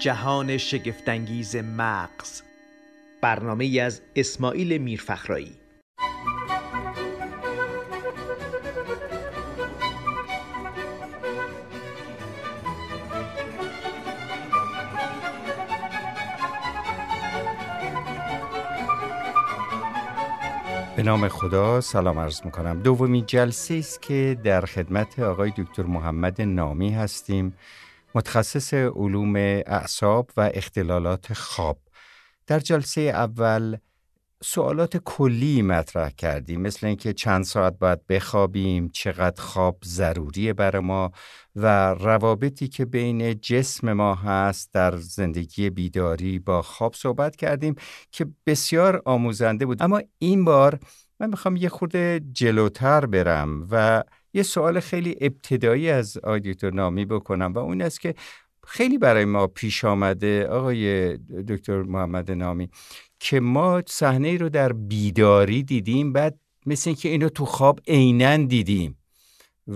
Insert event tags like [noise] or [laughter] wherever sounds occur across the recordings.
جهان شگفتانگیز مغز. برنامه از اسماعیل میرفخرایی. به نام خدا سلام عرض می‌کنم. دومین جلسه است که در خدمت آقای دکتر محمد نامی هستیم. متخصص علوم اعصاب و اختلالات خواب. در جلسه اول سوالات کلی مطرح کردیم مثل اینکه چند ساعت باید بخوابیم چقدر خواب ضروریه برای ما و روابطی که بین جسم ما هست در زندگی بیداری با خواب صحبت کردیم که بسیار آموزنده بود. اما این بار من می‌خوام یه خورده جلوتر برم و یه سوال خیلی ابتدایی از آیدیتور نامی بکنم و اون است که خیلی برای ما پیش آمده آقای دکتر محمد نامی که ما صحنه ای رو در بیداری دیدیم بعد مثل اینکه اینو تو خواب عینا دیدیم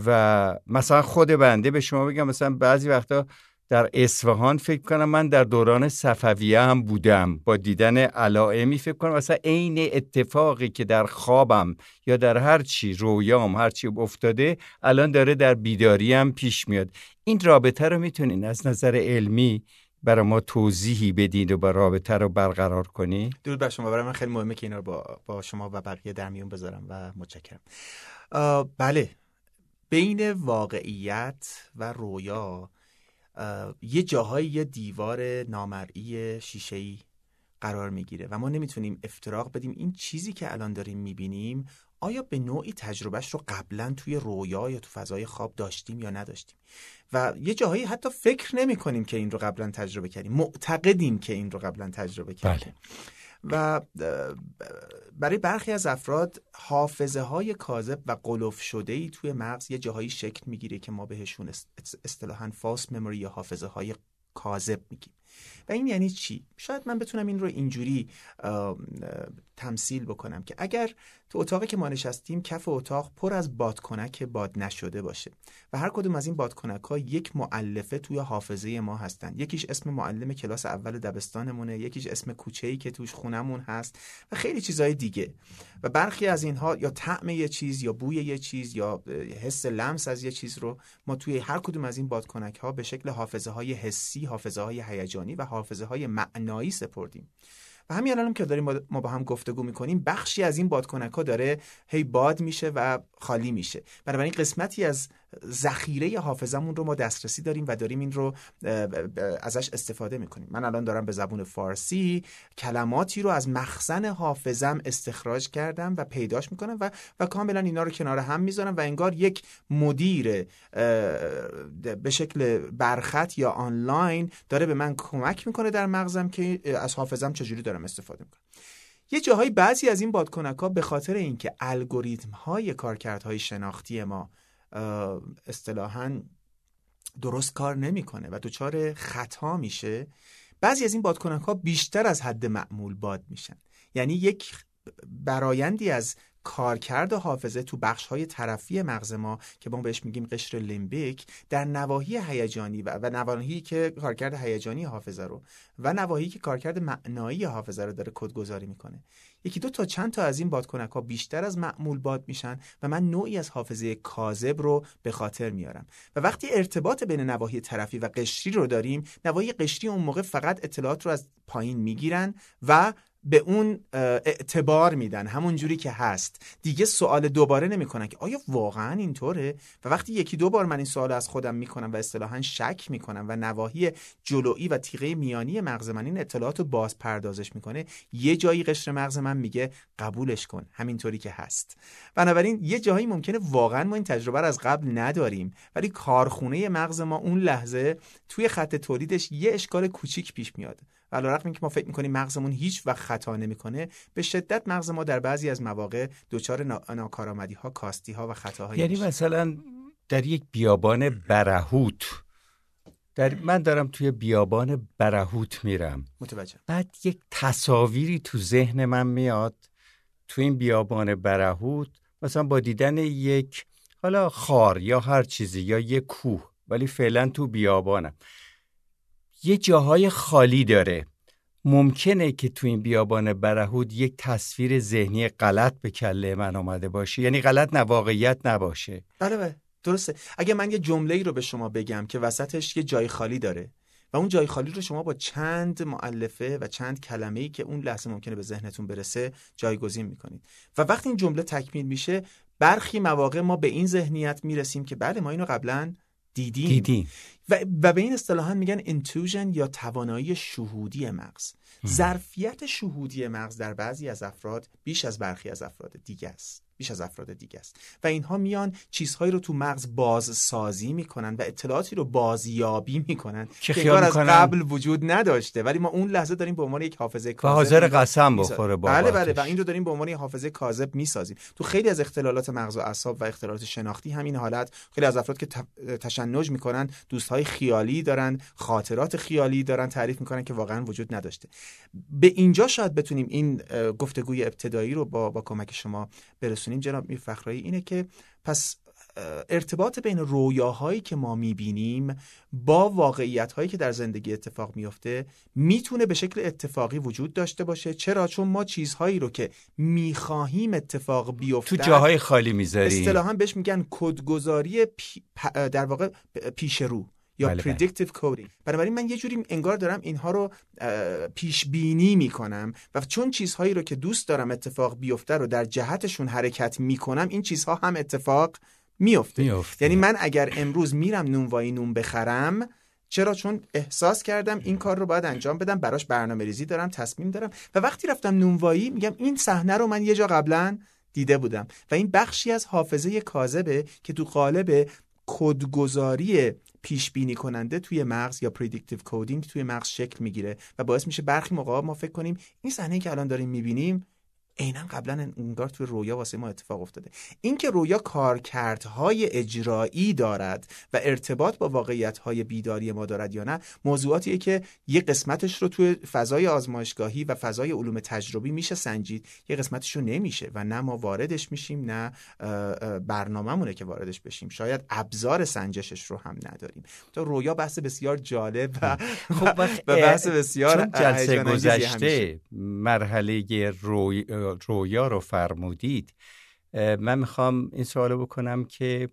و مثلا خود بنده به شما بگم مثلا بعضی وقتا در اصفهان فکر کنم من در دوران صفویه هم بودم. با دیدن علائمی فکر کنم مثلا عین اتفاقی که در خوابم یا در هر چی رویام هر چی افتاده الان داره در بیداری هم پیش میاد. این رابطه رو می‌تونین از نظر علمی برای ما توضیحی بدین و با رابطه رو برقرار کنی؟ درود بر شما. برای من خیلی مهمه که اینا رو با, با شما و بقیه در میون بذارم و متشکرم. بله. بین واقعیت و رویا یه جاهایی یه دیوار نامرئی شیشه‌ای قرار می‌گیره و ما نمی‌تونیم افتراق بدیم این چیزی که الان داریم می‌بینیم آیا به نوعی تجربهش رو قبلا توی رویا یا تو فضای خواب داشتیم یا نداشتیم و یه جاهایی حتی فکر نمی کنیم که این رو قبلا تجربه کردیم معتقدیم که این رو قبلا تجربه کردیم بله. و برای برخی از افراد حافظه های کاذب و قلف شده ای توی مغز یه جاهایی شکل می‌گیره که ما بهشون اصطلاحا فاس مموری یا حافظه های کاذب میگیم. و این یعنی چی؟ شاید من بتونم این رو اینجوری تمثیل بکنم که اگر تو اتاقی که ما نشستیم کف اتاق پر از بادکنک باد نشده باشه و هر کدوم از این بادکنک ها یک معلفه توی حافظه ما هستن. یکیش اسم معلم کلاس اول دبستانمونه یکیش اسم کوچه ای که توش خونمون هست و خیلی چیزهای دیگه. و برخی از اینها یا طعم یه چیز یا بوی یه چیز یا حس لمس از یه چیز رو ما توی هر کدوم از این بادکنک ها به شکل حافظه های حسی حافظه های هیجانی و حافظه های معنایی سپردیم. و همین الانم که داریم ما با هم گفتگو می‌کنیم بخشی از این بادکنک ها داره هی باد میشه و خالی میشه. بنابراین قسمتی از ذخیره حافظمون رو ما دسترسی داریم و داریم این رو ازش استفاده می‌کنیم. من الان دارم به زبون فارسی کلماتی رو از مخزن حافظم استخراج کردم و پیداش می‌کنم و و کاملا اینا رو کنار هم می‌ذارم و انگار یک مدیر به شکل برخط یا آنلاین داره به من کمک می‌کنه در مغزم که از حافظم چجوری دارم استفاده می‌کنم. یه جاهای بعضی از این بادکنک ها به خاطر اینکه الگوریتم های کارکردهای شناختی ما اصطلاحا درست کار نمی‌کنه و دچار خطا میشه. بعضی از این بادکنک ها بیشتر از حد معمول باد میشن. یعنی یک برایندی از کارکرد حافظه تو بخش های طرفی مغز ما که ما بهش میگیم قشر لیمبیک در نواحی هیجانی و, و نواحی که کارکرد هیجانی حافظه رو و نواحی که کارکرد معنایی حافظه رو داره کدگذاری می‌کنه. یکی دو تا چند تا از این بادکنک ها بیشتر از معمول باد میشن و من نوعی از حافظه کاذب رو به خاطر میارم. و وقتی ارتباط بین نواحی طرفی و قشری رو داریم نواحی قشری اون موقع فقط اطلاعات رو از پایین می‌گیرن و به اون اعتبار میدن همون جوری که هست. دیگه سوال دوباره نمی‌کنن که آیا واقعا اینطوره؟ و وقتی یکی دو بار من این سوال از خودم می‌کنم و اصطلاحا شک می‌کنم و نواحی جلویی و تیغه میانی مغز من این اطلاعات رو باز پردازش می‌کنه یه جایی قشر مغز من میگه قبولش کن همینطوری که هست. بنابراین یه جایی ممکنه واقعا ما این تجربه رو از قبل نداریم ولی کارخونه مغز ما اون لحظه توی خط تولیدش یه اشکال کوچیک پیش میاد. علیرغم اینکه ما فکر می‌کنیم مغزمون هیچ وقت خطا نمی‌کنه به شدت مغز ما در بعضی از مواقع دچار ناکارآمدی ها کاستی ها و خطاهایی یعنی مثلا در یک بیابان برهوت در من دارم توی بیابان برهوت میرم. متوجه بعد یک تصاویری تو ذهن من میاد تو این بیابان برهوت مثلا با دیدن یک حالا خار یا هر چیزی یا یک کوه ولی فعلا تو بیابانم. یه جاهای خالی داره. ممکنه که تو این بیابان برهود یک تصویر ذهنی غلط به کله من آمده باشه. یعنی غلط نه واقعیت نباشه. بله بله. درسته. اگه من یه جمله رو به شما بگم که وسطش یه جای خالی داره و اون جای خالی رو شما با چند معلفه و چند کلمه ای که اون لحظه ممکنه به ذهنتون برسه جایگزین می‌کنید. و وقتی این جمله تکمیل میشه برخی مواقع ما به این ذهنیت می‌رسیم که بله ما اینو قبلا دیدیم, دیدیم. و, و به این اصطلاحا میگن انتوژن یا توانایی شهودی مغز. ظرفیت شهودی مغز در بعضی از افراد بیش از برخی از افراد دیگه است. بیش از افراد دیگه است. و اینها میان چیزهایی رو تو مغز بازسازی می‌کنن و اطلاعاتی رو بازیابی می‌کنن که خیال از قبل وجود نداشته. ولی ما اون لحظه داریم به عنوان یک حافظه کاذب حاضر قسم بخوره بله بله و این رو داریم به عنوان یک حافظه کاذب می‌سازیم. تو خیلی از اختلالات مغز و اعصاب و اختلالات شناختی همین حالت خیلی از افراد که تشنج می‌کنن دوستهای خیالی دارن خاطرات خیالی دارن تعریف می‌کنن که واقعا وجود نداشته. به اینجا شاید بتونیم این گفتگوی ابتدایی رو با با کمک شما برسونیم. برسونیم جناب میرفخرایی اینه که پس ارتباط بین رویاهایی که ما می‌بینیم با واقعیت هایی که در زندگی اتفاق میفته می‌تونه به شکل اتفاقی وجود داشته باشه. چرا؟ چون ما چیزهایی رو که می‌خواهیم اتفاق بیفته تو جاهای خالی می‌ذاریم اصطلاحا بهش میگن کدگذاری در واقع پیش رو. یا بله predictive coding. بنابراین من یه جوری انگار دارم اینها رو پیش بینی می‌کنم و چون چیزهایی رو که دوست دارم اتفاق بیفته رو در جهتشون حرکت می‌کنم این چیزها هم اتفاق میفته, میفته. یعنی من اگر امروز میرم نونوایی نون بخرم چرا؟ چون احساس کردم این کار رو باید انجام بدم براش برنامه ریزی دارم تصمیم دارم. و وقتی رفتم نونوایی میگم این صحنه رو من یه جا قبلا دیده بودم. و این بخشی از حافظه کاذبه که تو قالب کدگذاری پیش بینی کننده توی مغز یا predictive coding توی مغز شکل می‌گیره و باعث میشه برخی موقع ما فکر کنیم این صحنه که الان داریم می‌بینیم عینا قبلا انگار توی رویا واسه ما اتفاق افتاده. اینکه رویا کارکردهای اجرایی دارد و ارتباط با واقعیتهای بیداری ما دارد یا نه موضوعاتیه که یه قسمتش رو توی فضای آزمایشگاهی و فضای علوم تجربی میشه سنجید. یه قسمتش رو نمیشه و نه ما واردش میشیم نه برنامهمونه که واردش بشیم. شاید ابزار سنجشش رو هم نداریم. تو رویا بحث بسیار جالب و خب [laughs] بحث بسیار جلسه گذشته مرحله روی رویا رو فرمودید من می‌خوام این سوال بکنم که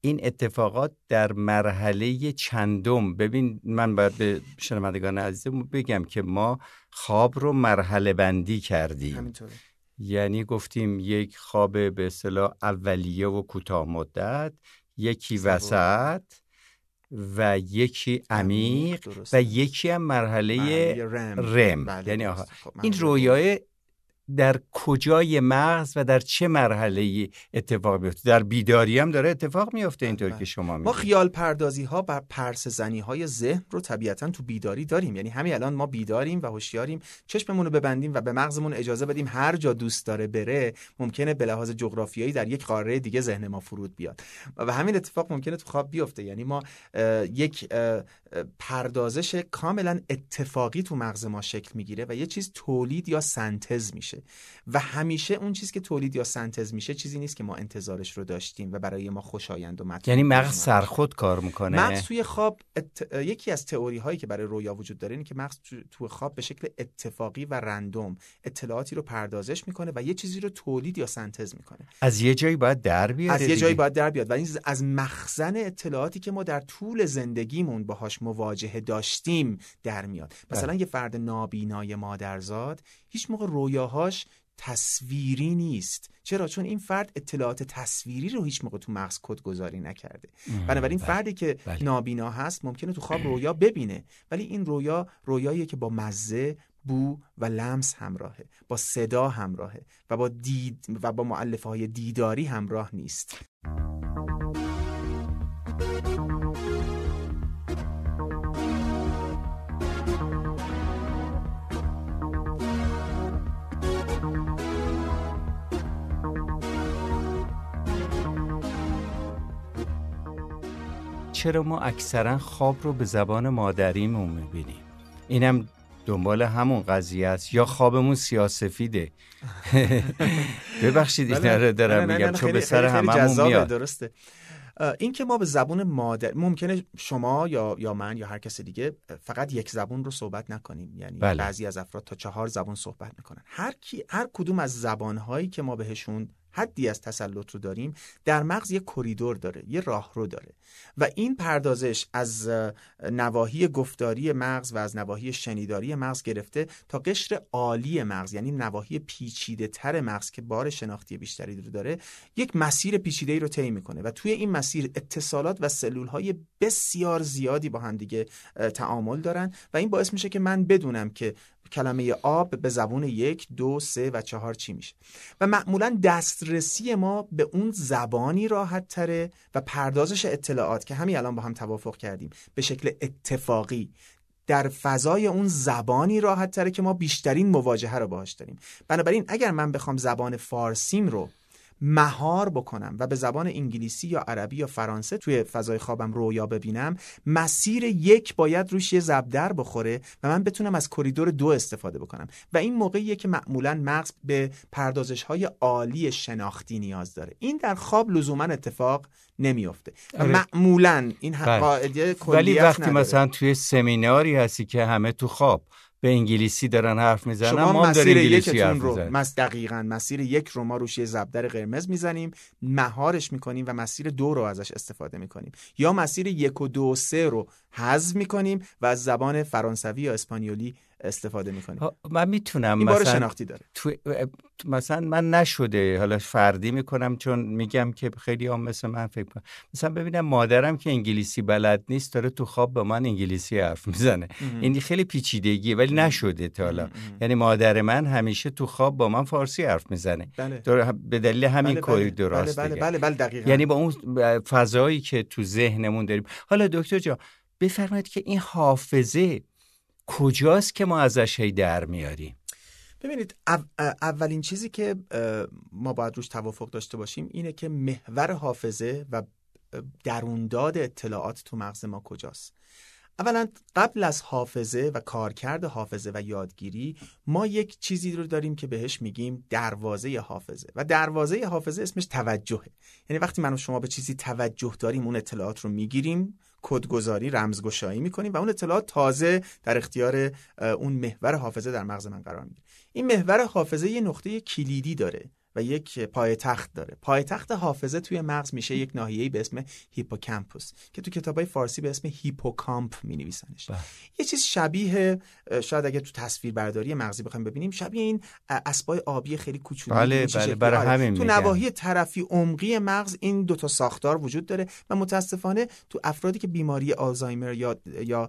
این اتفاقات در مرحله چندم ببین من باید به شنوندگان عزیزم بگم که ما خواب رو مرحله بندی کردیم. یعنی گفتیم یک خواب به اصطلاح اولیه و کوتاه مدت یکی وسط و یکی عمیق و یکی هم مرحله رم, بله یعنی خب، این رویای در کجای مغز و در چه مرحله اتفاق میفته در بیداری هم داره اتفاق میفته اینطور که شما میگید ما خیال پردازی ها بر پرس زنی های ذهن رو طبیعتا تو بیداری داریم. یعنی همین الان ما بیداریم و هوشیاریم. چشممون رو ببندیم و به مغزمون اجازه بدیم هر جا دوست داره بره ممکنه به لحاظ جغرافیایی در یک قاره دیگه ذهن ما فرود بیاد. و همین اتفاق ممکنه تو خواب بیفته. یعنی ما یک پردازش کاملا اتفاقی تو مغز ما شکل می‌گیره و یه چیز تولید یا سنتز میشه. و همیشه اون چیزی که تولید یا سنتز میشه چیزی نیست که ما انتظارش رو داشتیم و برای ما خوشایند و مطلوب یعنی مغز سرخود کار می‌کنه؟ مغز توی خواب یکی از تئوری هایی که برای رویا وجود داره اینه که مغز توی خواب به شکل اتفاقی و رندوم اطلاعاتی رو پردازش می‌کنه و یه چیزی رو تولید یا سنتز می‌کنه. از یه جایی باید در بیاد از یه جایی باید در بیاد و این از مخزن اطلاعاتی که ما در طول زندگیمون باهاش مواجهه داشتیم در میاد. بله. مثلا یه فرد نابینای مادرزاد هیچ موقع رویاهاش تصویری نیست. چرا؟ چون این فرد اطلاعات تصویری رو هیچ موقع تو مغز کد گذاری نکرده. بنابراین بله. فردی که بله. نابینا هست ممکنه تو خواب رویا ببینه. ولی این رویا رویاییه که با مزه بو و لمس همراهه. با صدا همراهه. و با دید و با معلفه های دیداری همراه نیست. چرا ما اکثرا خواب رو به زبان مادریمون می‌بینیم؟ اینم دنبال همون قضیه است. یا خوابمون سیاسفیده؟ [laughs] ببخشید این رو دارم میگم چون به سر هممون میاد. درسته. این که ما به زبون مادر ممکنه شما یا یا من یا هر کس دیگه فقط یک زبون رو صحبت نکنیم. یعنی بله. بعضی از افراد تا چهار زبون صحبت می‌کنن. هر کی هر کدوم از زبانهایی که ما بهشون حدی از تسلط رو داریم در مغز یه کریدور داره یه راه رو داره. و این پردازش از نواحی گفتاری مغز و از نواحی شنیداری مغز گرفته تا قشر عالی مغز یعنی نواحی پیچیده تر مغز که بار شناختی بیشتری رو داره یک مسیر پیچیده رو طی می‌کنه. و توی این مسیر اتصالات و سلول های بسیار زیادی با هم دیگه تعامل دارن و این باعث میشه که من بدونم که کلمه آب به زبون یک دو سه و چهار چی میشه؟ و معمولا دسترسی ما به اون زبانی راحت تره و پردازش اطلاعات که همین الان با هم توافق کردیم به شکل اتفاقی در فضای اون زبانی راحت تره که ما بیشترین مواجهه رو باهاش داریم. بنابراین اگر من بخوام زبان فارسیم رو مهار بکنم و به زبان انگلیسی یا عربی یا فرانسه توی فضای خوابم رویا ببینم مسیر یک باید روش یه زبدر بخوره و من بتونم از کریدور دو استفاده بکنم و این موقعیه که معمولا مغز به پردازش های عالی شناختی نیاز داره این در خواب لزوما اتفاق نمیافته آره. معمولا این بله. قاعده ولی وقتی مثلا توی سمیناری هستی که همه تو خواب به انگلیسی دارن حرف می‌زنن شما ما مسیر یکتون رو مس دقیقا مسیر یک رو ما روش یه زبدر قرمز می‌زنیم مهارش می‌کنیم و مسیر دو رو ازش استفاده می‌کنیم. یا مسیر یک و دو و سه رو حذف می‌کنیم و از زبان فرانسوی یا اسپانیولی استفاده می‌کنیم. من می‌تونم این مثلا شناختی داره. تو مثلا من نشده حالا فردی می‌کنم چون میگم که خیلی هم مثل من فکر کنم مثلا ببینم مادرم که انگلیسی بلد نیست داره تو خواب با من انگلیسی حرف می‌زنه. این خیلی پیچیدگیه ولی نشده تا حالا. یعنی مادر من همیشه تو خواب با من فارسی حرف می‌زنه. بله. به دلیل همین بله بله. درست بله بله, بله, بله یعنی با اون فضایی که تو ذهنمون داریم. حالا دکتر جان بفرمایید که این حافظه کجاست که ما ازش هی در میاریم؟ ببینید اولین چیزی که ما باید روش توافق داشته باشیم اینه که محور حافظه و درونداد اطلاعات تو مغز ما کجاست. اولا قبل از حافظه و کارکرد حافظه و یادگیری ما یک چیزی رو داریم که بهش میگیم دروازه حافظه. و دروازه حافظه اسمش توجهه. یعنی وقتی من شما به چیزی توجه داریم اون اطلاعات رو می‌گیریم کدگذاری رمزگشایی می‌کنیم و اون اطلاعات تازه در اختیار اون محور حافظه در مغز من قرار می‌گیره. این محور حافظه یه نقطه کلیدی داره. و یک پایتخت داره پایتخت حافظه توی مغز میشه یک ناحیه‌ای به اسم hippocampus که تو کتابای فارسی به اسم هیپوکامپ مینویسنش بله. یه چیز شبیه شاید اگه تو تصویر برداری مغزی بخوایم ببینیم شبیه این اسبای آبی خیلی کوچولو بله بله آره. همین تو نواحی طرفی عمقی مغز این دو تا ساختار وجود داره و متاسفانه تو افرادی که بیماری آلزایمر یا یا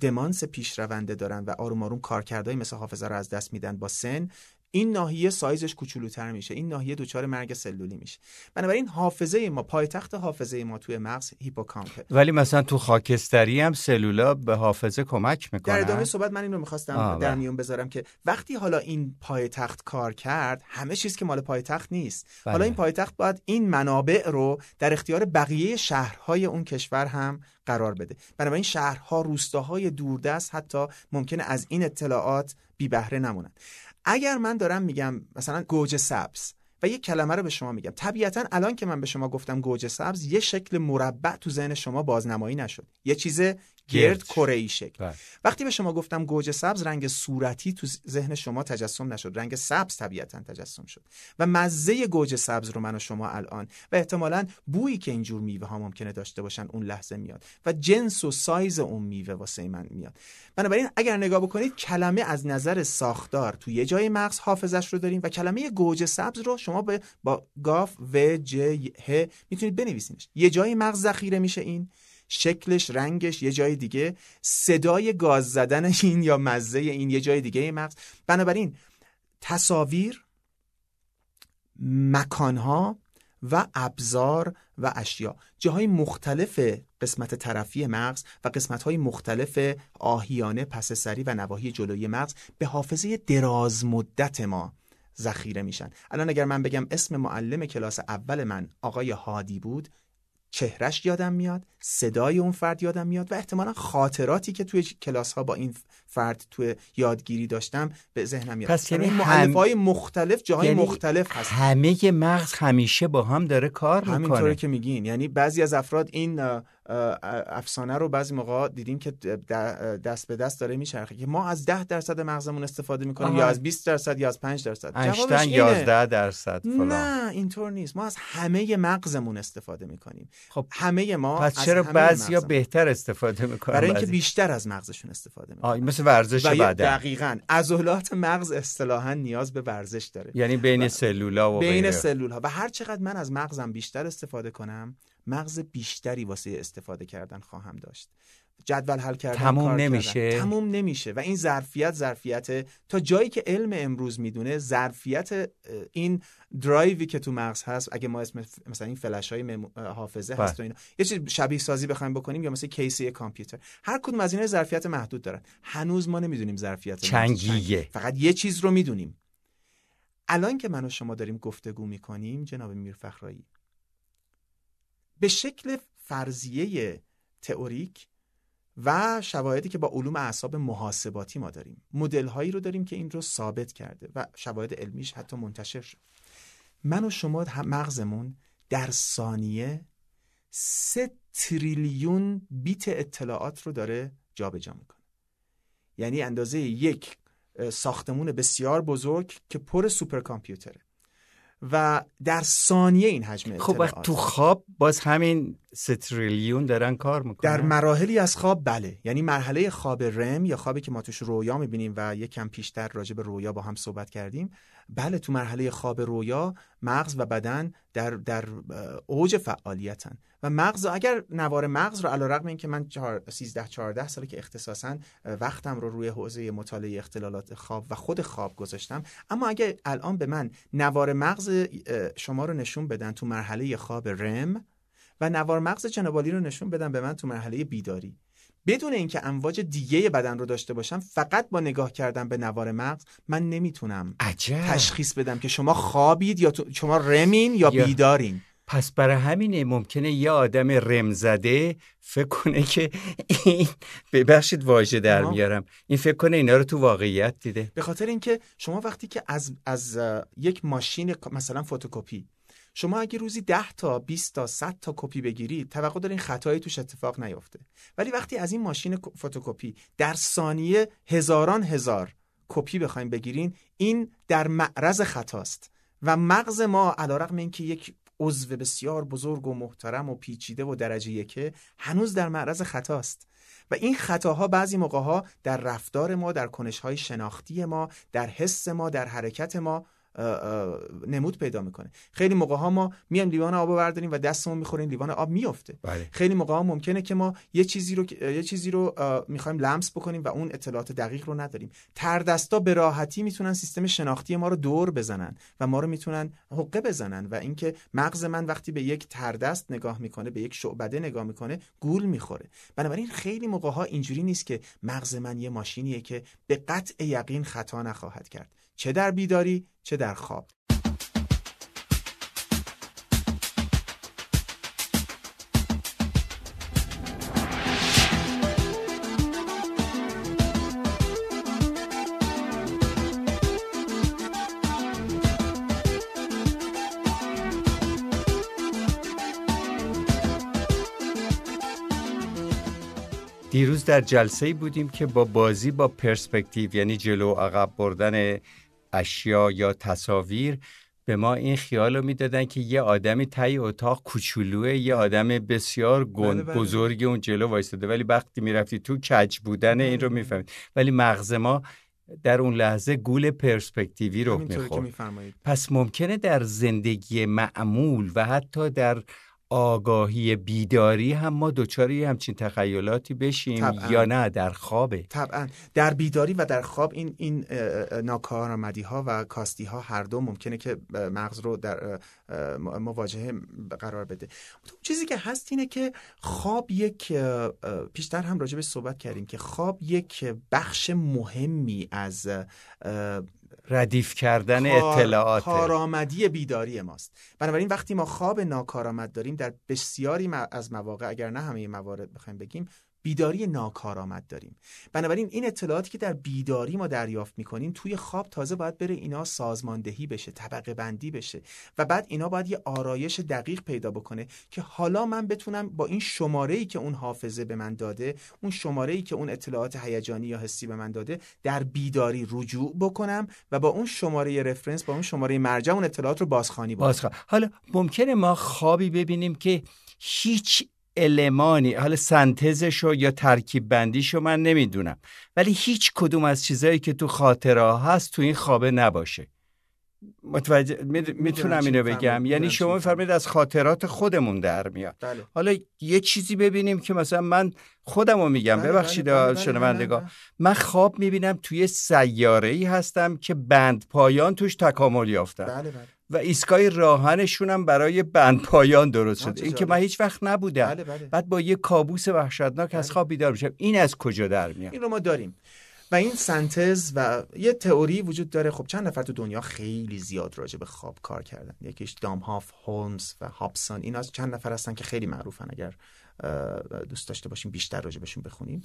دمانس پیشرونده دارن و آروم آروم کارکردهای مثل حافظه رو از دست میدن با سن این ناحیه سایزش کوچولوتر میشه. این ناحیه دچار مرگ سلولی میشه. بنابراین حافظه ما پایتخت حافظه ما توی مغز هیپوکامپه ولی مثلا تو خاکستری هم سلولا به حافظه کمک می‌کنه در ادامه صحبت من این رو می‌خواستم در بله. میون بذارم که وقتی حالا این پایتخت کار کرد همه چیز که مال پایتخت نیست. بله. حالا این پایتخت باید این منابع رو در اختیار بقیه شهرهای اون کشور هم قرار بده. بنابراین شهرها روستاهای دوردست حتی ممکنه از این اطلاعات بی بهره نمونند اگر من دارم میگم مثلا گوجه سبز و یک کلمه رو به شما میگم طبیعتا الان که من به شما گفتم گوجه سبز یه شکل مربع تو ذهن شما بازنمایی نشد. یه چیز گرد کره شکل بله. وقتی به شما گفتم گوجه سبز رنگ صورتی تو ذهن شما تجسم نشد. رنگ سبز طبیعتا تجسم شد. و مزه گوجه سبز رو من و شما الان و احتمالا بویی که اینجور میوه ها ممکنه داشته باشن اون لحظه میاد و جنس و سایز اون میوه واسه من میاد. بنابراین اگر نگاه بکنید کلمه از نظر ساختار تو یه جای مغز حافظش رو داریم و کلمه گوجه سبز رو شما با گاف و ج ه می‌تونید بنویسینش. یه جای مغز ذخیره میشه این. شکلش رنگش یه جای دیگه. صدای گاز زدن [laughs] این یا مزه این یه جای دیگه مغز. بنابراین تصاویر مکانها و ابزار و اشیا. جاهای مختلف قسمت طرفی مغز و قسمت های مختلف آهیانه پس سری و نواحی جلوی مغز به حافظه دراز مدت ما ذخیره میشن. الان اگر من بگم اسم معلم کلاس اول من آقای هادی بود چهرش یادم میاد صدای اون فرد یادم میاد و احتمالا خاطراتی که توی کلاس ها با این فرد تو یادگیری داشتم به ذهنم میاد. پس یعنی هم... های مختلف جاهای یعنی مختلف هست. همه مغز همیشه با هم داره کار می‌کنه. همینطوری که میگین. یعنی بعضی از افراد این افسانه رو بعضی موقع دیدیم که دست به دست داره میچرخه که ما از ده درصد مغزمون استفاده می‌کنیم یا از 20 درصد یا از 5 درصد. جوابش 11 درصد فلان. نه اینطور نیست. ما از همه مغزمون استفاده می‌کنیم. خب همه ما پس چرا بعضیا بهتر استفاده می‌کنن برای اینکه بیشتر از مغزشون استفاده می‌کنن. مثل ورزش بدن. دقیقاً عضلات مغز اصطلاحا نیاز به ورزش داره. یعنی بین سلولا و بین سلول و هر چقدر من از مغزم بیشتر استفاده کنم مغز بیشتری واسه استفاده کردن خواهم داشت. جدول حل کردن تموم نمیشه. تموم نمیشه. و این ظرفیت ظرفیت تا جایی که علم امروز می‌دونه ظرفیت این درایوی که تو مغز هست اگه ما اسم مثلا این فلش های حافظه هست و بله. اینا یه چیز شبیه سازی بخوایم بکنیم یا مثل کیسی کامپیوتر. هر کدوم از اینا ظرفیت محدود دارن. هنوز ما نمی‌دونیم ظرفیت چنگیه. فقط یه چیز رو می‌دونیم. الان که من و شما داریم گفتگو می‌کنیم جناب میرفخرایی به شکل فرضیه تئوریک و شواهدی که با علوم اعصاب محاسباتی ما داریم. مدل هایی رو داریم که این رو ثابت کرده و شواهد علمیش حتی منتشر شد. من و شما مغزمون در ثانیه سه تریلیون بیت اطلاعات رو داره جابجا می‌کنه. یعنی اندازه یک ساختمون بسیار بزرگ که پر سوپر کامپیوتره و در ثانیه این حجم خب وقت تو خواب باز همین ستریلیون دارن کار می‌کنن. در مراحلی از خواب بله. یعنی مرحله خواب رم یا خوابی که ما توش رویا می‌بینیم و یک کم پیشتر راجع به رویا با هم صحبت کردیم بله تو مرحله خواب رویا مغز و بدن در در اوج فعالیتن. و مغز اگر نوار مغز رو علیرغم اینکه من 13 14 ساله که اختصاصا وقتم رو روی حوزه مطالعه اختلالات خواب و خود خواب گذاشتم. اما اگر الان به من نوار مغز شما رو نشون بدن تو مرحله خواب رم و نوار مغز جنابالی رو نشون بدن به من تو مرحله بیداری. بدون اینکه امواج دیگه بدن رو داشته باشم فقط با نگاه کردن به نوار مغز من نمی‌تونم عجب. تشخیص بدم که شما خوابید یا شما رمین یا, یا بیدارین. پس برای همینه ممکنه یه آدم رم زده فکر کنه که این ببخشید واژه در میارم. این فکر کنه اینا رو تو واقعیت دیده. به خاطر اینکه شما وقتی که از از یک ماشین مثلا فتوکپی شما اگه روزی 10 تا 20 تا 100 تا کپی بگیرید توقع دارین خطایی توش اتفاق نیفته ولی وقتی از این ماشین فتوکپی در ثانیه هزاران هزار کپی بخوایم بگیرین این در معرض خطاست. و مغز ما علیرغم اینکه یک عضو بسیار بزرگ و محترم و پیچیده و درجه یکه هنوز در معرض خطاست. و این خطاها بعضی موقع ها در رفتار ما در کنش های شناختی ما در حس ما در حرکت ما نمود پیدا می‌کنه. خیلی موقع ها ما میایم لیوان آب برداریم و دستمون می‌خوریم لیوان آب میفته بله. خیلی موقع ها ممکنه که ما یه چیزی رو یه چیزی رو می‌خوایم لمس بکنیم و اون اطلاعات دقیق رو نداریم. تردستا به راحتی می‌تونن سیستم شناختی ما رو دور بزنن و ما رو می‌تونن حقه بزنن و اینکه مغز من وقتی به یک تردست نگاه می‌کنه به یک شعبده نگاه می‌کنه گول می‌خوره. بنابراین خیلی موقع ها اینجوری نیست که مغز من یه ماشینیه که به قطع یقین خطا نخواهد کرد. چه در بیداری چه در خواب. دیروز در جلسه بودیم که با بازی با پرسپکتیو یعنی جلو عقب بردن اشیا یا تصاویر به ما این خیال رو می‌دادن که یه آدمی تای اتاق کوچولوه یه آدم بسیار گند بله، بله. بزرگی اون جلو وایستاده. ولی وقتی می‌رفتی تو کج بودن این رو بله، می‌فهمید. ولی مغز ما در اون لحظه گول پرسپکتیوی رو می‌خورد. پس ممکنه در زندگی معمول و حتی در آگاهی بیداری هم ما دوچاری همچین تخیلاتی بشیم یا نه؟ در خوابه. طبعا. در بیداری و در خواب این این ناکارآمدی ها و کاستی ها هر دو ممکنه که مغز رو در مواجهه قرار بده. چیزی که هست اینه که خواب یک پیشتر هم راجع به صحبت کردیم که خواب یک بخش مهمی از ردیف کردن اطلاعات. کارآمدی بیداری ماست. بنابراین وقتی ما خواب ناکارآمد داریم در بسیاری از مواقع اگر نه همه موارد بخوایم بگیم بیداری ناکارآمد داریم. بنابراین این اطلاعاتی که در بیداری ما دریافت می‌کنیم توی خواب تازه باید بره اینا سازماندهی بشه طبقه بندی بشه و بعد اینا باید یه آرایش دقیق پیدا بکنه که حالا من بتونم با این شماره ای که اون حافظه به من داده اون شماره ای که اون اطلاعات هیجانی یا حسی به من داده در بیداری رجوع بکنم و با اون شماره رفرنس با اون شماره مرجع اون اطلاعات رو بازخوانی بکنم. حالا ممکنه ما خوابی ببینیم که هیچ المانی حالا سنتزشو یا ترکیب بندیشو من نمی‌دونم. ولی هیچ کدوم از چیزایی که تو خاطره هست تو این خوابه نباشه. متوجه می‌تونم اینو بگم. یعنی شما میفرمایید از خاطرات خودمون در میاد. بله. حالا یه چیزی ببینیم که مثلا من خودم رو میگم. بله ببخشید بله بله شنوندگان من خواب می‌بینم توی سیاره ای هستم که بند پایان توش تکامل یافتم. و ایستگاه راهنشون هم برای بند پایان درست شده. این که من هیچ وقت نبودم. بله بله. بعد با یه کابوس وحشتناک از خواب بیدار میشم. این از کجا در میاد؟ این رو ما داریم. و این سنتز و یه تئوری وجود داره. خب چند نفر تو دنیا خیلی زیاد راجع به خواب کار کردن. یکیش دامهاف هولمز و هابسون. اینا چند نفر هستن که خیلی معروفن اگر دوست داشته باشیم بیشتر راجع بهشون بخونیم.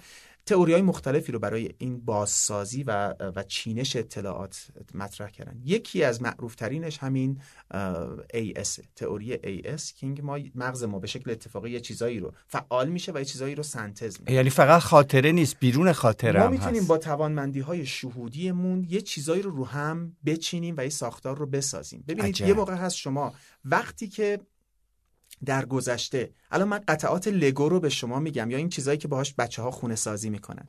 تئوری های مختلفی رو برای این بازسازی و, و چینش اطلاعات مطرح کردن. یکی از معروف ترینش همین AS تئوری AS که ما مغز ما به شکل اتفاقی یه چیزایی رو فعال میشه و یه چیزایی رو سنتز می‌کنه. یعنی فقط خاطره نیست بیرون خاطره ما می‌تونیم با توانمندی های شهودیمون یه چیزایی رو رو هم بچینیم و یه ساختار رو بسازیم. ببینید یه موقع هست شما وقتی که در گذشته. الان من قطعات لگو رو به شما میگم یا این چیزایی که باهاش بچه ها خونه سازی می‌کنن.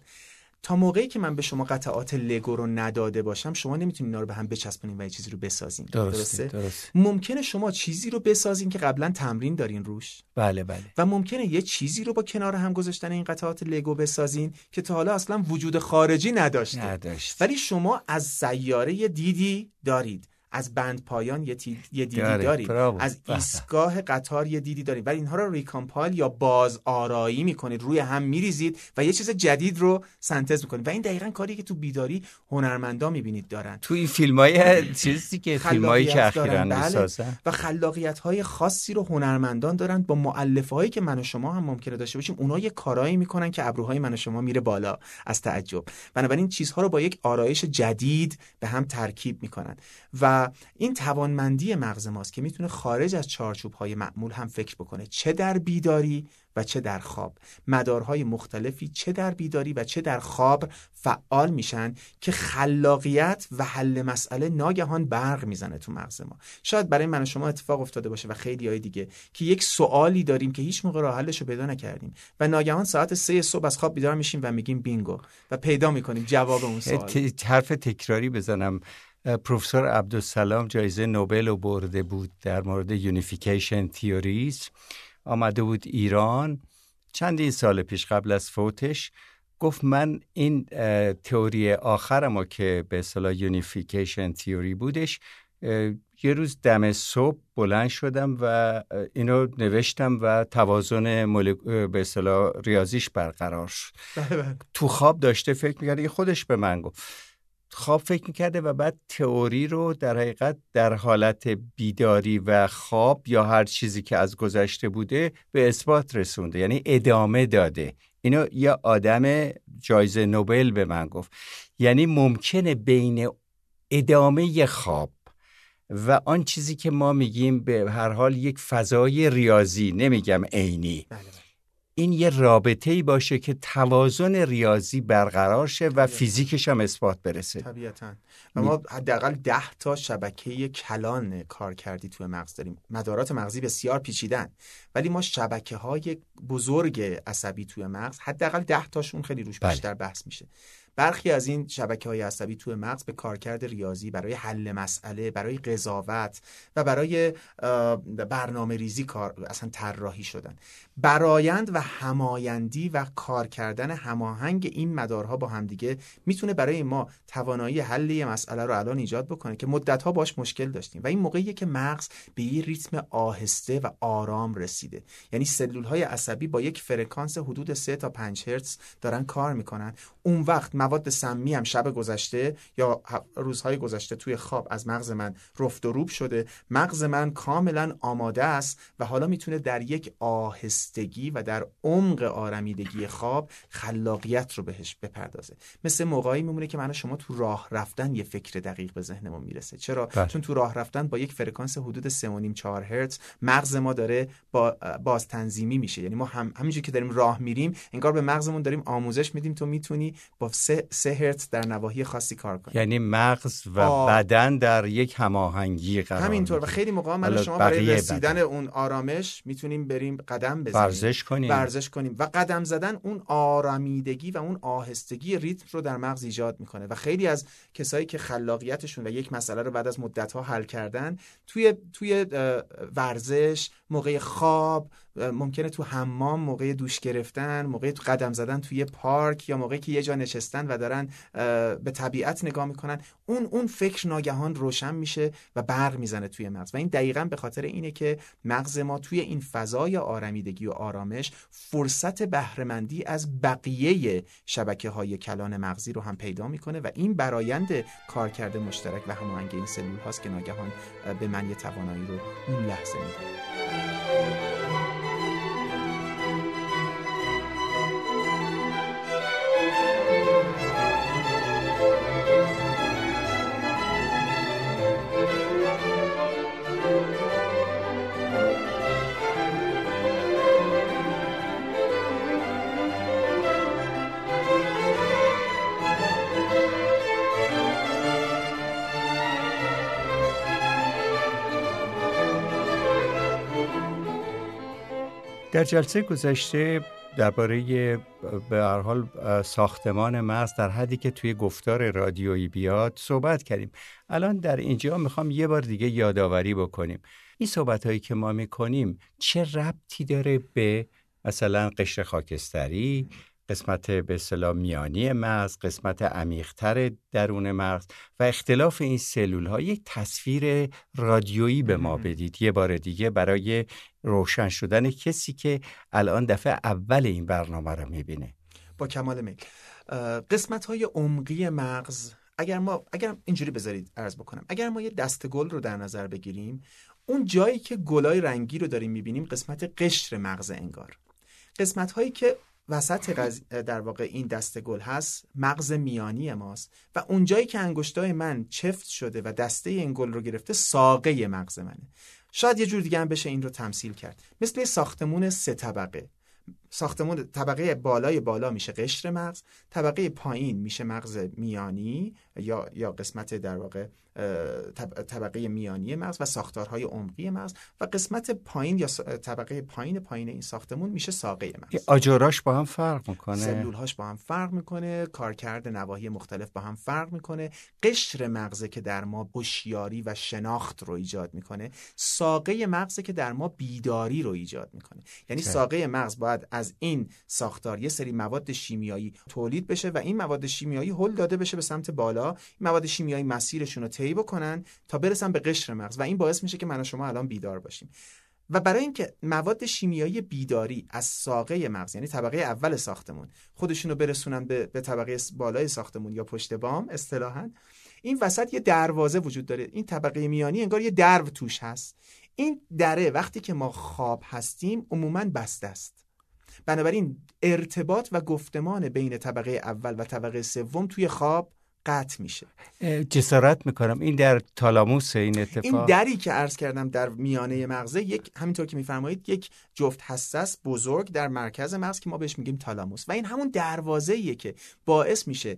تا موقعی که من به شما قطعات لگو رو نداده باشم شما نمی‌تونید اینا رو به هم بچسبونید و یه چیزی رو بسازین. درسته, درسته؟ ممکنه شما چیزی رو بسازین که قبلا تمرین دارین روش. بله بله. و ممکنه یه چیزی رو با کنار هم گذاشتن این قطعات لگو بسازین که تا حالا اصلا وجود خارجی نداشته. نداشت. ولی شما از سیاره دیدی دارید. از بند پایان یه, یه دیدی داریم از ایستگاه قطار یه دیدی داریم. ولی اینها رو ریکامپال یا باز آرایی می‌کنید روی هم میریزید و یه چیز جدید رو سنتز می‌کنید. و این دقیقا کاری که تو بیداری هنرمندا می‌بینید دارن. تو این فیلم های [coughs] چیزی که فیلم هایی که اخیرا بله. و خلاقیت های خاصی رو هنرمندان دارن با معلف هایی که من و شما هم ممکنه داشته باشیم. اونا یه کارایی می‌کنن که ابروهای من و شما میره بالا از تعجب. بنابراین چیزها رو با یک آرایش جدید به هم ترکیب می‌کنن. و این توانمندی مغز ماست که می‌تونه خارج از چارچوب های معمول هم فکر بکنه. چه در بیداری و چه در خواب. مدارهای مختلفی چه در بیداری و چه در خواب فعال میشن که خلاقیت و حل مسئله ناگهان برق می‌زنه تو مغز ما. شاید برای من و شما اتفاق افتاده باشه و خیلی های دیگه که یک سوالی داریم که هیچ موقع راه حلش رو پیدا نکردیم و ناگهان ساعت سه صبح از خواب بیدار میشیم و میگیم bingo و پیدا می‌کنیم جواب اون سوال. حرف تکراری بزنم. پروفسور عبدالسلام جایزه نوبل رو برده بود در مورد unification theories. آمده بود ایران. چندین سال پیش قبل از فوتش گفت من این تئوری آخرمو که به اصطلاح یونیفیکیشن تیوری بودش یه روز دم صبح بلند شدم و اینو نوشتم و توازن به اصطلاح ریاضیش برقرار شد. بله، بله. تو خواب داشته فکر می‌کرده خودش به من گفت. خواب فکر می‌کرده و بعد تئوری رو در حقیقت در حالت بیداری و خواب یا هر چیزی که از گذشته بوده به اثبات رسونده یعنی ادامه داده. اینو یه آدم جایزه نوبل به من گفت. یعنی ممکنه بین ادامه خواب و آن چیزی که ما میگیم به هر حال یک فضای ریاضی نمیگم عینی. بله، بله. این یه رابطه ای باشه که توازن ریاضی برقرار شه و فیزیکش هم اثبات برسه. طبیعتا. و ما حداقل ده تا شبکه کلان کار کردی توی مغز داریم. مدارات مغزی بسیار پیچیدن. ولی ما شبکه های بزرگ عصبی توی مغز حداقل ده تاشون خیلی روش بله. بیشتر بحث میشه. برخی از این شبکه های عصبی توی مغز به کارکرد ریاضی برای حل مسئله برای قضاوت و برای برنامه ریزی کار اصلا طراحی شدن. برایند و همایندی و کار کردن هماهنگ این مدارها با همدیگه می‌تونه برای ما توانایی حل یه مسئله رو الان ایجاد بکنه که مدتها باش مشکل داشتیم. و این موقعیه که مغز به یه ریتم آهسته و آرام رسیده. یعنی سلول های عصبی با یک فرکانس حدود 3 تا 5 هرتز دارن کار می‌کنن. اون وقت مواد سمی هم شب گذشته یا روزهای گذشته توی خواب از مغز من رفت و روب شده. مغز من کاملا آماده است و حالا می‌تونه در یک آهستگی و در عمق آرمیدگی خواب خلاقیت رو بهش بپردازه. مثل موقعی میمونه که من شما تو راه رفتن یه فکر دقیق به ذهنمون می‌رسه. چرا؟ بله. چون تو راه رفتن با یک فرکانس حدود 3.5 4 هرتز مغز ما داره با باز تنظیمی میشه. یعنی ما هم همینجوری که داریم راه میریم انگار به مغزمون داریم آموزش میدیم تو می‌تونی با 3 هرتز در نواحی خاصی کار کنی. یعنی مغز و آه. بدن در یک هماهنگی قرار همینطور. و خیلی موقع من شما برای رسیدن اون آرامش می‌تونیم بریم قدم بزنیم ورزش کنیم. ورزش کنیم. و قدم زدن اون آرامیدگی و اون آهستگی ریتم رو در مغز ایجاد می‌کنه. و خیلی از کسایی که خلاقیتشون و یک مسئله رو بعد از مدت ها حل کردن توی توی ورزش موقع خواب ممکنه تو حمام موقع دوش گرفتن موقع تو قدم زدن توی پارک یا موقعی که یه جا نشستن و دارن به طبیعت نگاه می‌کنن. اون اون فکر ناگهان روشن میشه و برق می‌زنه توی مغز. و این دقیقا به خاطر اینه که مغز ما توی این فضای آرمیدگی و آرامش فرصت بهرهمندی از بقیه شبکه های کلان مغزی رو هم پیدا می‌کنه و این برایند کارکرد مشترک و هماهنگ این سلول هاست که ناگهان به من یه توانایی رو اون لحظه میده در جلسه گذشته درباره به هر حال ساختمان مغز در حدی که توی گفتار رادیویی بیاد صحبت کردیم. الان در اینجا می‌خوام یه بار دیگه یادآوری بکنیم. این صحبت هایی که ما می‌کنیم چه ربطی داره به مثلا قشر خاکستری قسمت به اصطلاح میانی مغز قسمت عمیقتر درون مغز و اختلاف این سلول ها یک تصویر رادیویی به ما بدید. یه بار دیگه برای روشن شدن کسی که الان دفعه اول این برنامه رو می‌بینه. با کمال میل. قسمت های عمقی مغز اگر ما اگر اینجوری بذارید عرض بکنم اگر ما یه دست گل رو در نظر بگیریم اون جایی که گلای رنگی رو داریم می‌بینیم قسمت قشر مغز انگار. قسمت هایی که وسط در واقع این دسته گل هست مغز میانی ماست. و اونجایی که انگشتای من چفت شده و دسته این گل رو گرفته ساقه مغز منه. شاید یه جور دیگه هم بشه این رو تمثیل کرد. مثل ساختمون سه طبقه. ساختمون طبقه بالای بالا میشه قشر مغز طبقه پایین میشه مغز میانی یا یا قسمت در واقع طبقه میانی مغز و ساختارهای عمقی مغز و قسمت پایین یا طبقه پایین پایین این ساختمون میشه ساقه مغز. آجوراش با هم فرق می‌کنه. سلولهاش با هم فرق می‌کنه کارکرد نواحی مختلف با هم فرق می‌کنه. قشر مغزه که در ما هوشیاری و شناخت رو ایجاد می‌کنه ساقه مغزه که در ما بیداری رو ایجاد می‌کنه. یعنی ساقه مغز باید از این ساختار یه سری مواد شیمیایی تولید بشه و این مواد شیمیایی هل داده بشه به سمت بالا. این مواد شیمیایی مسیرشون رو طی بکنن تا برسن به قشر مغز و این باعث میشه که من و شما الان بیدار باشیم. و برای اینکه مواد شیمیایی بیداری از ساقه مغز یعنی طبقه اول ساختمون خودشون رو برسونن به, به طبقه بالای ساختمون یا پشت بام اصطلاحا این وسط یه دروازه وجود داره. این طبقه میانی انگار یه درو توش هست. این دره وقتی که ما خواب هستیم عموما بسته است. بنابراین ارتباط و گفتمان بین طبقه اول و طبقه سوم توی خواب قطع میشه. جسارت می‌کنم. این در تالاموس این اتفاق؟ این دری که عرض کردم در میانه مغزه یک همینطور که میفرمایید یک جفت حساس بزرگ در مرکز مغز که ما بهش میگیم تالاموس. و این همون دروازه که باعث میشه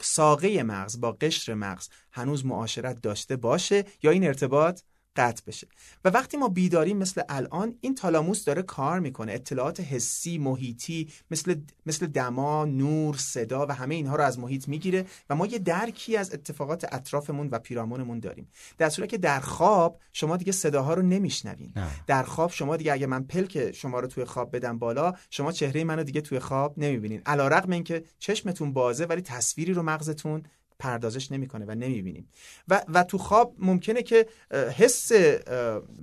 ساقه مغز با قشر مغز هنوز معاشرت داشته باشه یا این ارتباط قطع بشه. و وقتی ما بیداریم مثل الان این تالاموس داره کار می‌کنه. اطلاعات حسی محیطی مثل مثل دما نور صدا و همه اینها رو از محیط می‌گیره و ما یه درکی از اتفاقات اطرافمون و پیرامونمون داریم. در صورتی که در خواب شما دیگه صداها رو نمیشنوین. در خواب شما دیگه اگه من پلک شما رو توی خواب بدم بالا شما چهره منو دیگه توی خواب نمی‌بینین. علیرغم اینکه چشمتون بازه ولی تصویری رو مغزتون پردازش نمی‌کنه و نمی‌بینیم. و و تو خواب ممکنه که حس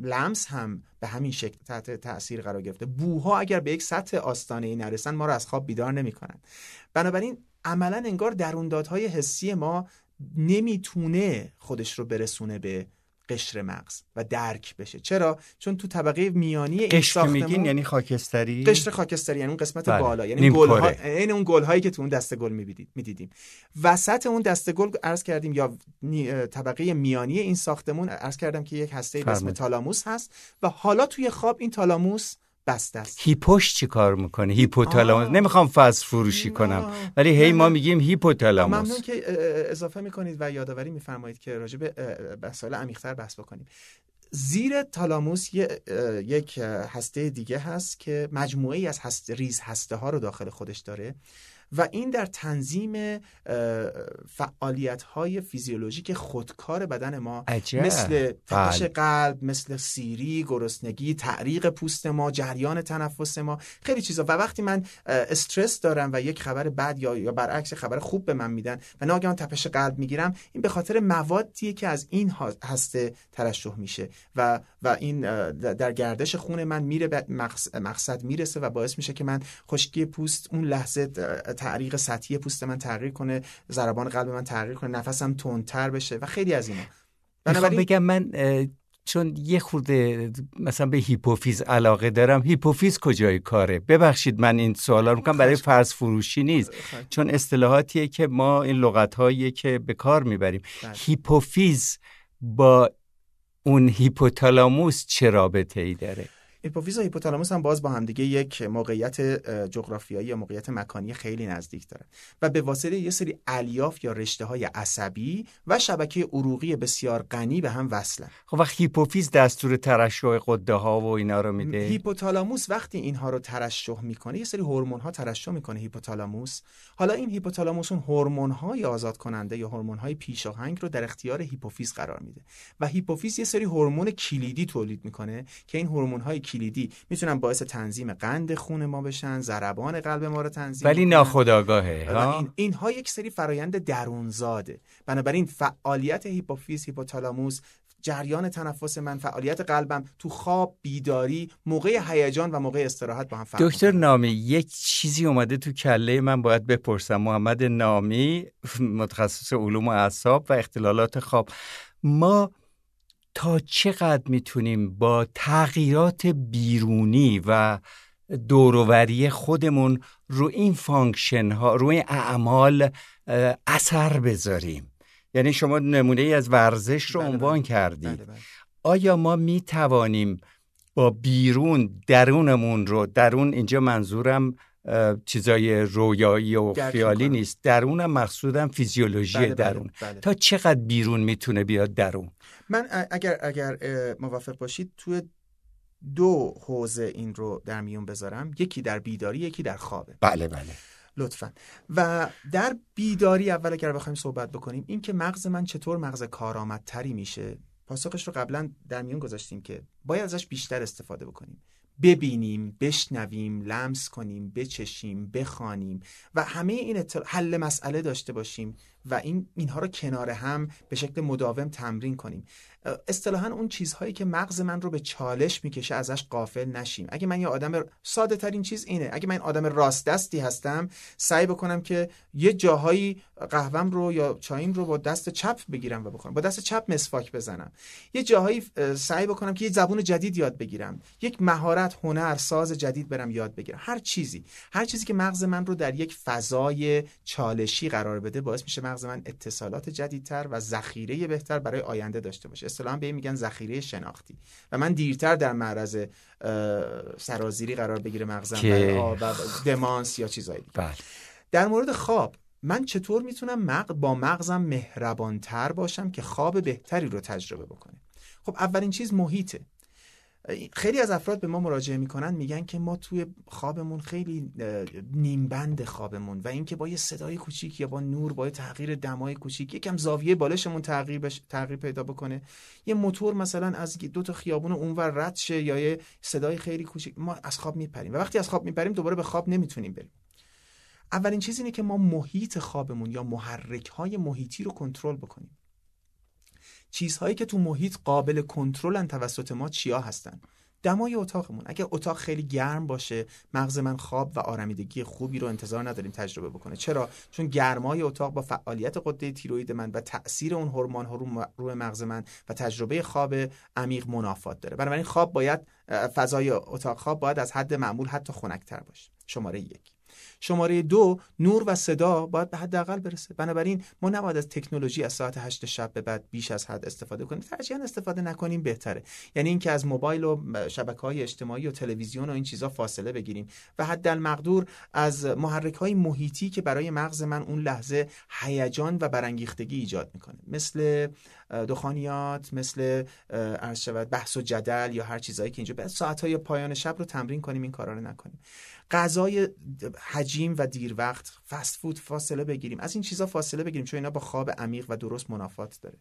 لمس هم به همین شکل تحت تاثیر قرار گرفته. بوها اگر به یک سطح آستانه ای نرسن ما رو از خواب بیدار نمی‌کنن. بنابراین عملا انگار دروندادهای حسی ما نمی‌تونه خودش رو برسونه به قشر مغز و درک بشه. چرا؟ چون تو طبقه میانی این قشر میگین یعنی خاکستری؟ قشر خاکستری یعنی اون قسمت بله. بالا یعنی گل ها... یعنی اون گل هایی که تو اون دسته گل می‌دیدیم. وسط اون دسته گل عرض کردیم یا طبقه میانی این ساختمون عرض کردم که یک هسته به اسم تالاموس هست و حالا توی خواب این تالاموس بسته است. هیپوش چی کار می‌کنه هیپوتالاموس نمی‌خوام فصل فروشی کنم. ولی هی ما میگیم هیپوتالاموس. ممنون که اضافه می‌کنید و یادآوری میفرمایید که راجع به مسائل عمیق‌تر بحث بکنیم. زیر تالاموس یک هسته دیگه هست که مجموعه ای از هست ریز هسته ها رو داخل خودش داره. و این در تنظیم فعالیت های فیزیولوژیک خودکار بدن ما عجب. مثل تپش بله. قلب مثل سیری گرسنگی تعریق پوست ما جریان تنفس ما خیلی چیزا و وقتی من استرس دارم و یک خبر بد یا یا برعکس خبر خوب به من میدن و ناگهان تپش قلب می‌گیرم این به خاطر موادیه که از این هسته ترشح میشه و و این در گردش خون من میره به مقصد می‌رسه و باعث میشه که من خشکی پوست اون لحظه تعریق سطحی پوست من تغییر کنه ضربان قلب من تغییر کنه نفسم تندتر بشه و خیلی از اینا. بنابراین بگم من چون یه خورده مثلا به هیپوفیز علاقه دارم هیپوفیز کجای کاره؟ ببخشید من این سوالا رو می‌کنم برای فضل فروشی نیست. چون اصطلاحاتیه که ما این لغت که به کار می‌بریم. بله. هیپوفیز با اون هیپوتالاموس چه رابطه ای داره؟ هیپوفیز و هیپوتالاموس هم باز با همدیگه یک موقعیت جغرافیایی یا موقعیت مکانی خیلی نزدیک دارن و به واسطه یه سری الیاف یا رشته های عصبی و شبکه عروقی بسیار غنی به هم وصلن. خب وقت هیپوفیز دستور ترشح غده ها و اینا رو میده؟ هیپوتالاموس وقتی اینها رو ترشح می‌کنه یه سری هورمون ها ترشح می‌کنه هیپوتالاموس. حالا این هیپوتالاموس اون هورمون های آزاد کننده یا هورمون های پیشاهنگ رو در اختیار هیپوفیز قرار میده و هیپوفیز یه سری هورمون کلیدی تولید می‌کنه که این هورمون های کلیدی. می‌تونن باعث تنظیم قند خون ما بشن ضربان قلب ما رو تنظیم ولی ناخودآگاهه این اینها یک سری فرایند درونزاده. بنابراین فعالیت هیپوفیز هیپوتالاموس جریان تنفس من فعالیت قلبم تو خواب بیداری موقع هیجان و موقع استراحت با هم فرق دکتر نامی یک چیزی اومده تو کله من باید بپرسم. محمد نامی متخصص علوم اعصاب و اختلالات خواب. ما تا چقدر می‌تونیم با تغییرات بیرونی و درونی خودمون رو این function ها رو این اعمال اثر بذاریم؟ یعنی شما نمونه ای از ورزش رو بله، عنوان بله. کردید بله، آیا ما می توانیم با بیرون درونمون رو درون اینجا منظورم چیزای رویایی و خیالی نیست درونم مقصودم فیزیولوژی درون. تا چقدر بیرون می‌تونه بیاد درون؟ من اگر اگر موافق باشید توی دو حوزه این رو در میون بذارم. یکی در بیداری یکی در خوابه. بله بله. لطفا. و در بیداری اول اگر بخوایم صحبت بکنیم این که مغز من چطور مغز کارآمدتری میشه پاسخش رو قبلا در میون گذاشتیم که باید ازش بیشتر استفاده بکنیم. ببینیم بشنویم لمس کنیم بچشیم بخوانیم و همه این حل مسئله داشته باشیم. و این اینها رو کنار هم به شکل مداوم تمرین کنیم. اصطلاحا اون چیزهایی که مغز من رو به چالش می‌کشه ازش قافل نشیم. اگه من یه آدم ساده ترین چیز اینه. اگه من آدم راست دستی هستم سعی بکنم که یه جاهایی قهوم رو یا چایم رو با دست چپ بگیرم و بخورم. با دست چپ مسواک بزنم. یه جاهایی سعی بکنم که یه زبون جدید یاد بگیرم. یک مهارت هنر ساز جدید برم یاد بگیرم. هر چیزی. هر چیزی که مغز من رو در یک فضای چالشی قرار بده باعث میشه مغز من اتصالات جدیدتر و ذخیره بهتر برای آینده داشته باشه. اصطلاحا به میگن ذخیره شناختی. و من دیرتر در معرض سرازیری قرار بگیره مغزم که... دمانس یا چیزایی بله. در مورد خواب من چطور می‌تونم مغز با مغزم مهربانتر باشم که خواب بهتری رو تجربه بکنه؟ خب اولین چیز محیطه. خیلی از افراد به ما مراجعه می‌کنن میگن که ما توی خوابمون خیلی نیمبند خوابمون و اینکه با یه صدای کوچیک یا با نور با یه تغییر دمای کوچیک یکم زاویه بالشمون تغییر بش... تغییر پیدا بکنه. یه موتور مثلا از دو تا خیابون اونور رد شه یا یه صدای خیلی کوچیک ما از خواب میپریم و وقتی از خواب میپریم دوباره به خواب نمی‌تونیم بریم. اولین چیز اینه که ما محیط خوابمون یا محرک های محیطی رو کنترل بکنیم. چیزهایی که تو محیط قابل کنترلن توسط ما چیا هستن؟ دمای اتاقمون. اگر اتاق خیلی گرم باشه مغز من خواب و آرمیدگی خوبی رو انتظار نداریم تجربه بکنه. چرا؟ چون گرمای اتاق با فعالیت قده تیروید من و تاثیر اون هورمون ها روی مغز من و تجربه خواب عمیق منافات داره. بنابراین خواب باید فضای اتاق خواب باید از حد معمول حتی خنکتر باشه. شماره یک. شماره دو نور و صدا باید به حداقل برسه. بنابراین ما نباید از تکنولوژی از ساعت 8 شب به بعد بیش از حد استفاده کنیم. ترجیحاً استفاده نکنیم بهتره. یعنی اینکه از موبایل و شبکه های اجتماعی و تلویزیون و این چیزا فاصله بگیریم و حد المقدور از محرک های محیطی که برای مغز من اون لحظه هیجان و برانگیختگی ایجاد می‌کنه. مثل دخانیات مثل عرض بحث و جدل یا هر چیزایی که اینجا. به ساعت های پایان شب رو تمرین کنیم این کارا رو نکنیم. غذای حجیم و دیر وقت فست فود فاصله بگیریم. از این چیزا فاصله بگیریم چون اینا با خواب عمیق و درست منافات داره.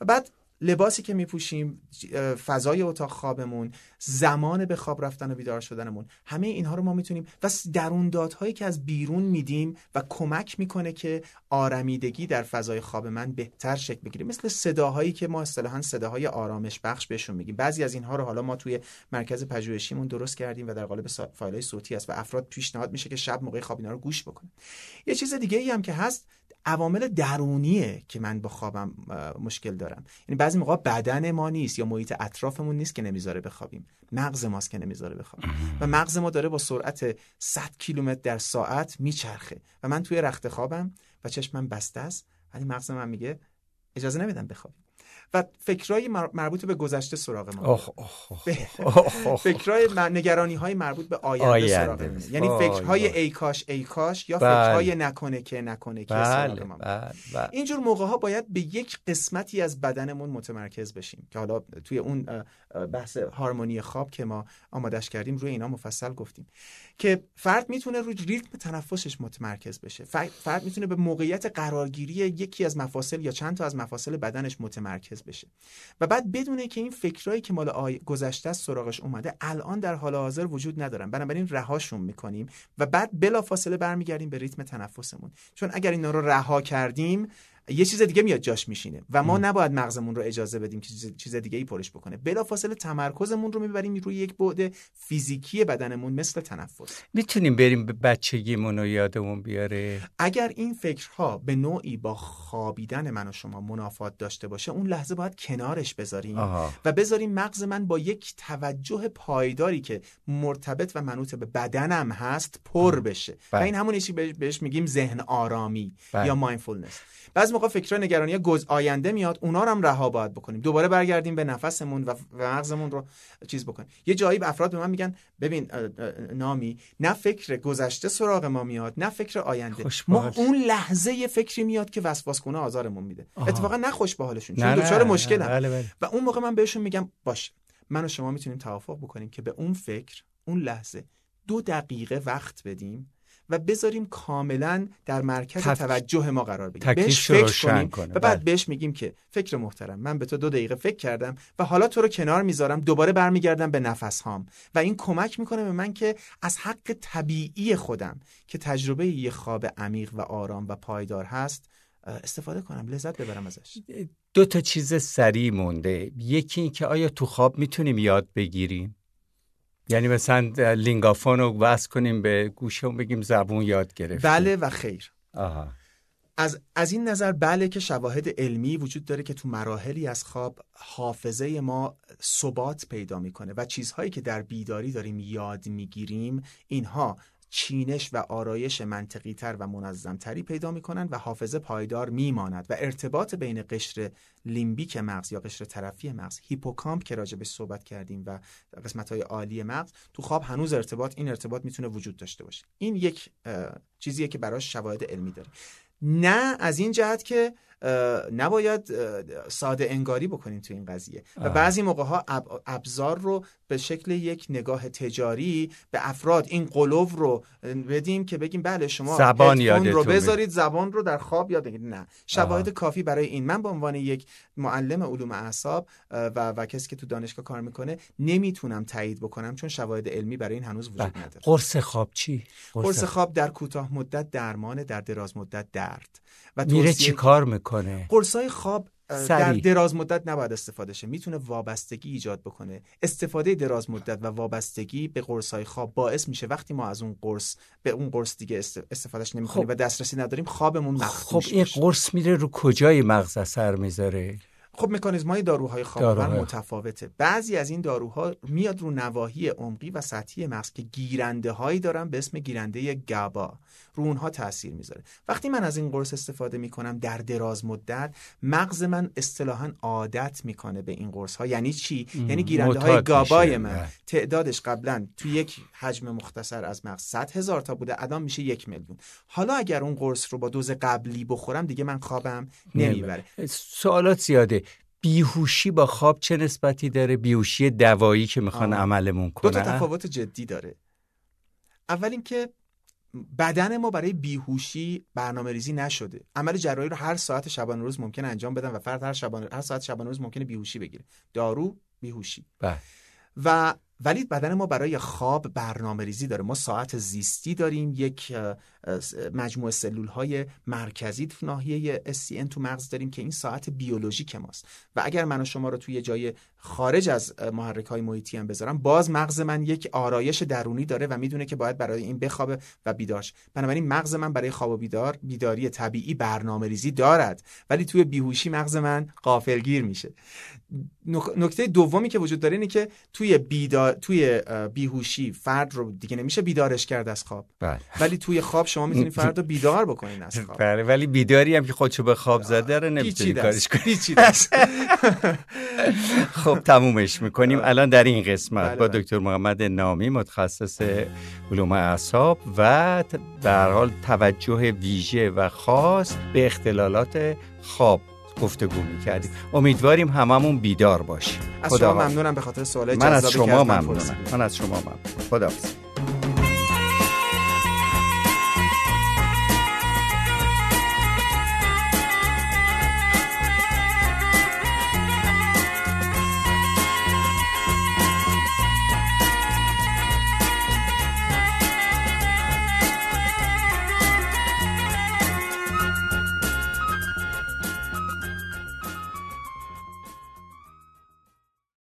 و بعد لباسی که میپوشیم فضای اتاق خوابمون زمان به خواب رفتن و بیدار شدنمون همه اینها رو ما می‌تونیم. و درون دادهایی که از بیرون میدیم و کمک می‌کنه که آرمیدگی در فضای خواب من بهتر شکل بگیره. مثل صداهایی که ما اصطلاحا صداهای آرامش بخش بهشون میگیم. بعضی از اینها رو حالا ما توی مرکز پژوهشیمون درست کردیم و در قالب فایل صوتی است و افراد پیشنهاد میشه که شب موقع خواب اینا رو گوش بکنن. یه چیز دیگه ای هم که هست عوامل درونیه که من با خوابم مشکل دارم. یعنی بعضی موقع بدن ما نیست یا محیط اطرافمون نیست که نمی‌ذاره بخوابیم. مغز ماست که نمی‌ذاره بخوابیم. و مغز ما داره با سرعت 100 کیلومتر در ساعت میچرخه. و من توی رخت خوابم و چشمم بسته است ولی مغز من میگه اجازه نمیدم بخوابیم. و فکرهای مربوط به گذشته سراغ ما. فکرهای نگرانی های مربوط به آینده, سراغ ما. یعنی فکرهای ای کاش ای کاش یا بله. فکرهای نکنه که نکنه که سراغ بله، ما. بله، اینجور موقع ها باید به یک قسمتی از بدنمون متمرکز بشیم که حالا توی اون بحث هارمونی خواب که ما آمادش کردیم روی اینا مفصل گفتیم که فرد می‌تونه روی ریتم تنفسش متمرکز بشه. فرد می‌تونه به موقعیت قرارگیری یکی از مفاصل یا چند تا از مفاصل بدنش متمرکز بشه. و بعد بدونه که این فکرایی که مال آی... گذشته از سراغش اومده الان در حال حاضر وجود ندارن. بنابراین رهاشون می‌کنیم و بعد بلافاصله برمیگردیم به ریتم تنفسمون. چون اگر اینا رو رها کردیم یه چیز دیگه میاد جاش میشینه و ما نباید مغزمون رو اجازه بدیم که چیز دیگه ای پرش بکنه. بلافاصله تمرکزمون رو می‌بریم روی یک بعد فیزیکی بدنمون مثل تنفس. می‌تونیم بریم به بچگیمون رو یادمون بیاره؟ اگر این فکرها به نوعی با خوابیدن من و شما منافات داشته باشه اون لحظه باید کنارش بذاریم و بذاریم مغز من با یک توجه پایداری که مرتبط و منوط به بدنم هست پر بشه. و بله. این همون بهش میگیم ذهن آرامی بله. یا مایندفولنس بعضی موقع فکرها نگرانی گز آینده میاد اونا رو هم رها باید بکنیم. دوباره برگردیم به نفسمون و مغزمون رو چیز بکنیم. یه جایی به افراد به من میگن ببین نامی نه فکر گذشته سراغ ما میاد نه فکر آینده. ما اون لحظه یه فکری میاد که وسواس کنه آزارمون میده. اتفاقا نه خوش به حالشون چون دچار مشکلن بله بله. و اون موقع من بهشون میگم باش من و شما می‌تونیم توافق بکنیم که به اون فکر اون لحظه دو دقیقه وقت بدیم. و بذاریم کاملا در مرکز توجه ما قرار بگیریم. بهش فکر کنیم و بعد بله. بهش میگیم که فکر محترم من به تو دو دقیقه فکر کردم و حالا تو رو کنار می‌ذارم دوباره برمیگردم به نفس هام و این کمک می‌کنه به من که از حق طبیعی خودم که تجربه یه خواب عمیق و آرام و پایدار هست استفاده کنم لذت ببرم ازش. دو تا چیز سریع مونده. یکی این که آیا تو خواب می‌تونیم یاد بگیریم؟ یعنی مثلا Linguaphone رو وصل کنیم به گوشش و بگیم زبون یاد گرفت بله و خیر آها. از, از این نظر بله که شواهد علمی وجود داره که تو مراحلی از خواب حافظه ما ثبات پیدا می‌کنه و چیزهایی که در بیداری داریم یاد می‌گیریم اینها چینش و آرایش منطقی تر و منظم تری پیدا می کنند و حافظه پایدار می ماند و ارتباط بین قشر لیمبیک مغز یا قشر طرفی مغز هیپوکامپ که راجع به صحبت کردیم و قسمت های عالی مغز تو خواب هنوز ارتباط این ارتباط می‌تونه وجود داشته باشه. این یک چیزیه که براش شواهد علمی داره. نه از این جهت که نباید ساده انگاری بکنیم تو این قضیه. و بعضی موقع ها ابزار رو به شکل یک نگاه تجاری به افراد این قلوب رو بدیم که بگیم بله شما زبان رو بذارید زبان رو در خواب یاد بگیرید. نه. شواهد کافی برای این. من به عنوان یک معلم علوم اعصاب و, و کسی که تو دانشگاه کار می‌کنه نمی‌تونم تایید بکنم چون شواهد علمی برای این هنوز وجود بله. نداره. قرص خواب چی؟ قرص خواب در کوتاه مدت درمان در دراز مدت درد. و میره چی کار می‌کنه؟ قرصای خواب در دراز مدت نباید استفاده شه. می‌تونه وابستگی ایجاد بکنه. استفاده دراز مدت و وابستگی به قرص های خواب باعث میشه. وقتی ما از اون قرص به اون قرص دیگه استفادهش نمی‌کنیم خب. و دسترسی نداریم خوابمون مخدوش خب این قرص میره رو کجای مغز اثر می‌ذاره؟ خب مکانیزم های داروهای خواب. متفاوته. بعضی از این داروها میاد رو نواحی عمقی و سطحی مغز که گیرنده هایی دارن به اسم گیرنده گابا رو اونها تاثیر می‌ذاره. وقتی من از این قرص استفاده می‌کنم در دراز مدت مغز من اصطلاحا عادت می‌کنه به این قرص ها یعنی چی؟ یعنی گیرنده های گابای من. بله. تعدادش قبلا تو یک حجم مختصر از مغز 100 هزار تا بوده الان میشه یک میلیون. حالا اگر اون قرص رو با دوز قبلی بخورم دیگه من خوابم نمی‌بره. سوالات زیاده. بیهوشی با خواب چه نسبتی داره؟ بیهوشی دوایی که می‌خوان عملمون کنن دو تا تفاوت جدی داره. اول اینکه بدن ما برای بیهوشی برنامه ریزی نشده. عمل جراحی رو هر ساعت شبانه روز ممکن انجام بدن و فرد هر شبانه هر ساعت شبانه روز ممکنه بیهوشی بگیره. دارو بیهوشی. بله. و ولی بدن ما برای خواب برنامه ریزی داره. ما ساعت زیستی داریم یک مجموعه سلول های مرکزی تو ناحیه SCN تو مغز داریم که این ساعت بیولوژیک ماست. و اگر من و شما رو توی جای خارج از محرک های محیطی هم بذارم باز مغز من یک آرایش درونی داره و می‌دونه که باید برای این بخوابه و بیدارش بنابراین مغز من برای خواب و بیدار بیداری طبیعی برنامه ریزی دارد. ولی توی بیهوشی مغز من غافلگیر میشه. نکته دومی که وجود داره اینه که توی بیدار توی بیهوشی فرد رو دیگه نمیشه بیدارش کرد از خواب بله. ولی توی خواب شما می‌تونی فرد رو بیدار بکنین از خواب بله ولی بیداری هم که خودشو به خواب زده رو نمی‌تونی کارش کنی [laughs] خب تمومش می‌کنیم بله. الان در این قسمت بله، با بله. دکتر محمد نامی متخصص علوم اعصاب و در حال توجه ویژه و خاص به اختلالات خواب گفتگو می‌کردیم. امیدواریم هممون بیدار باشیم. از شما ممنونم به خاطر سوال من از شما ممنونم. من از شما ممنونم. خدا